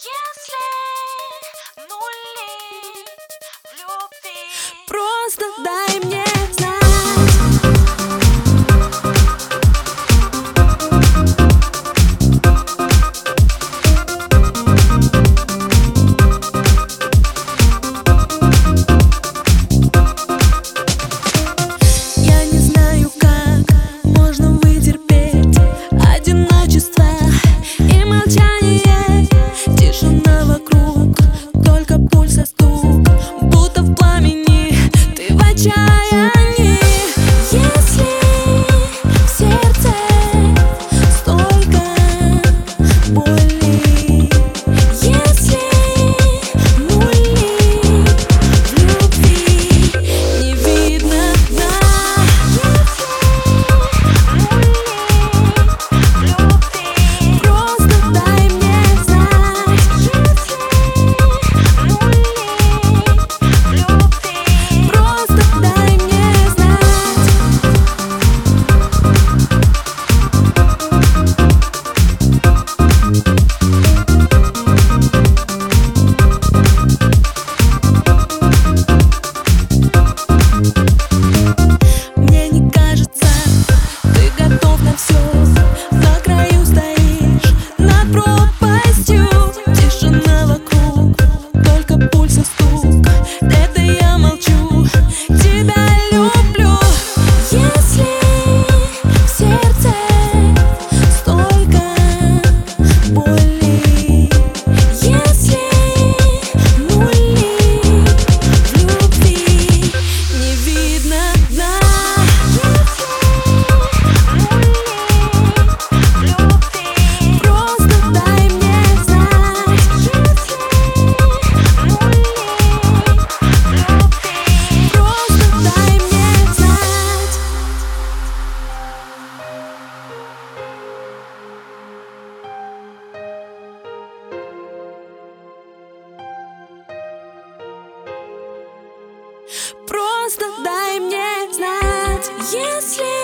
Если нули в любви. Просто дай Просто дай мне знать, если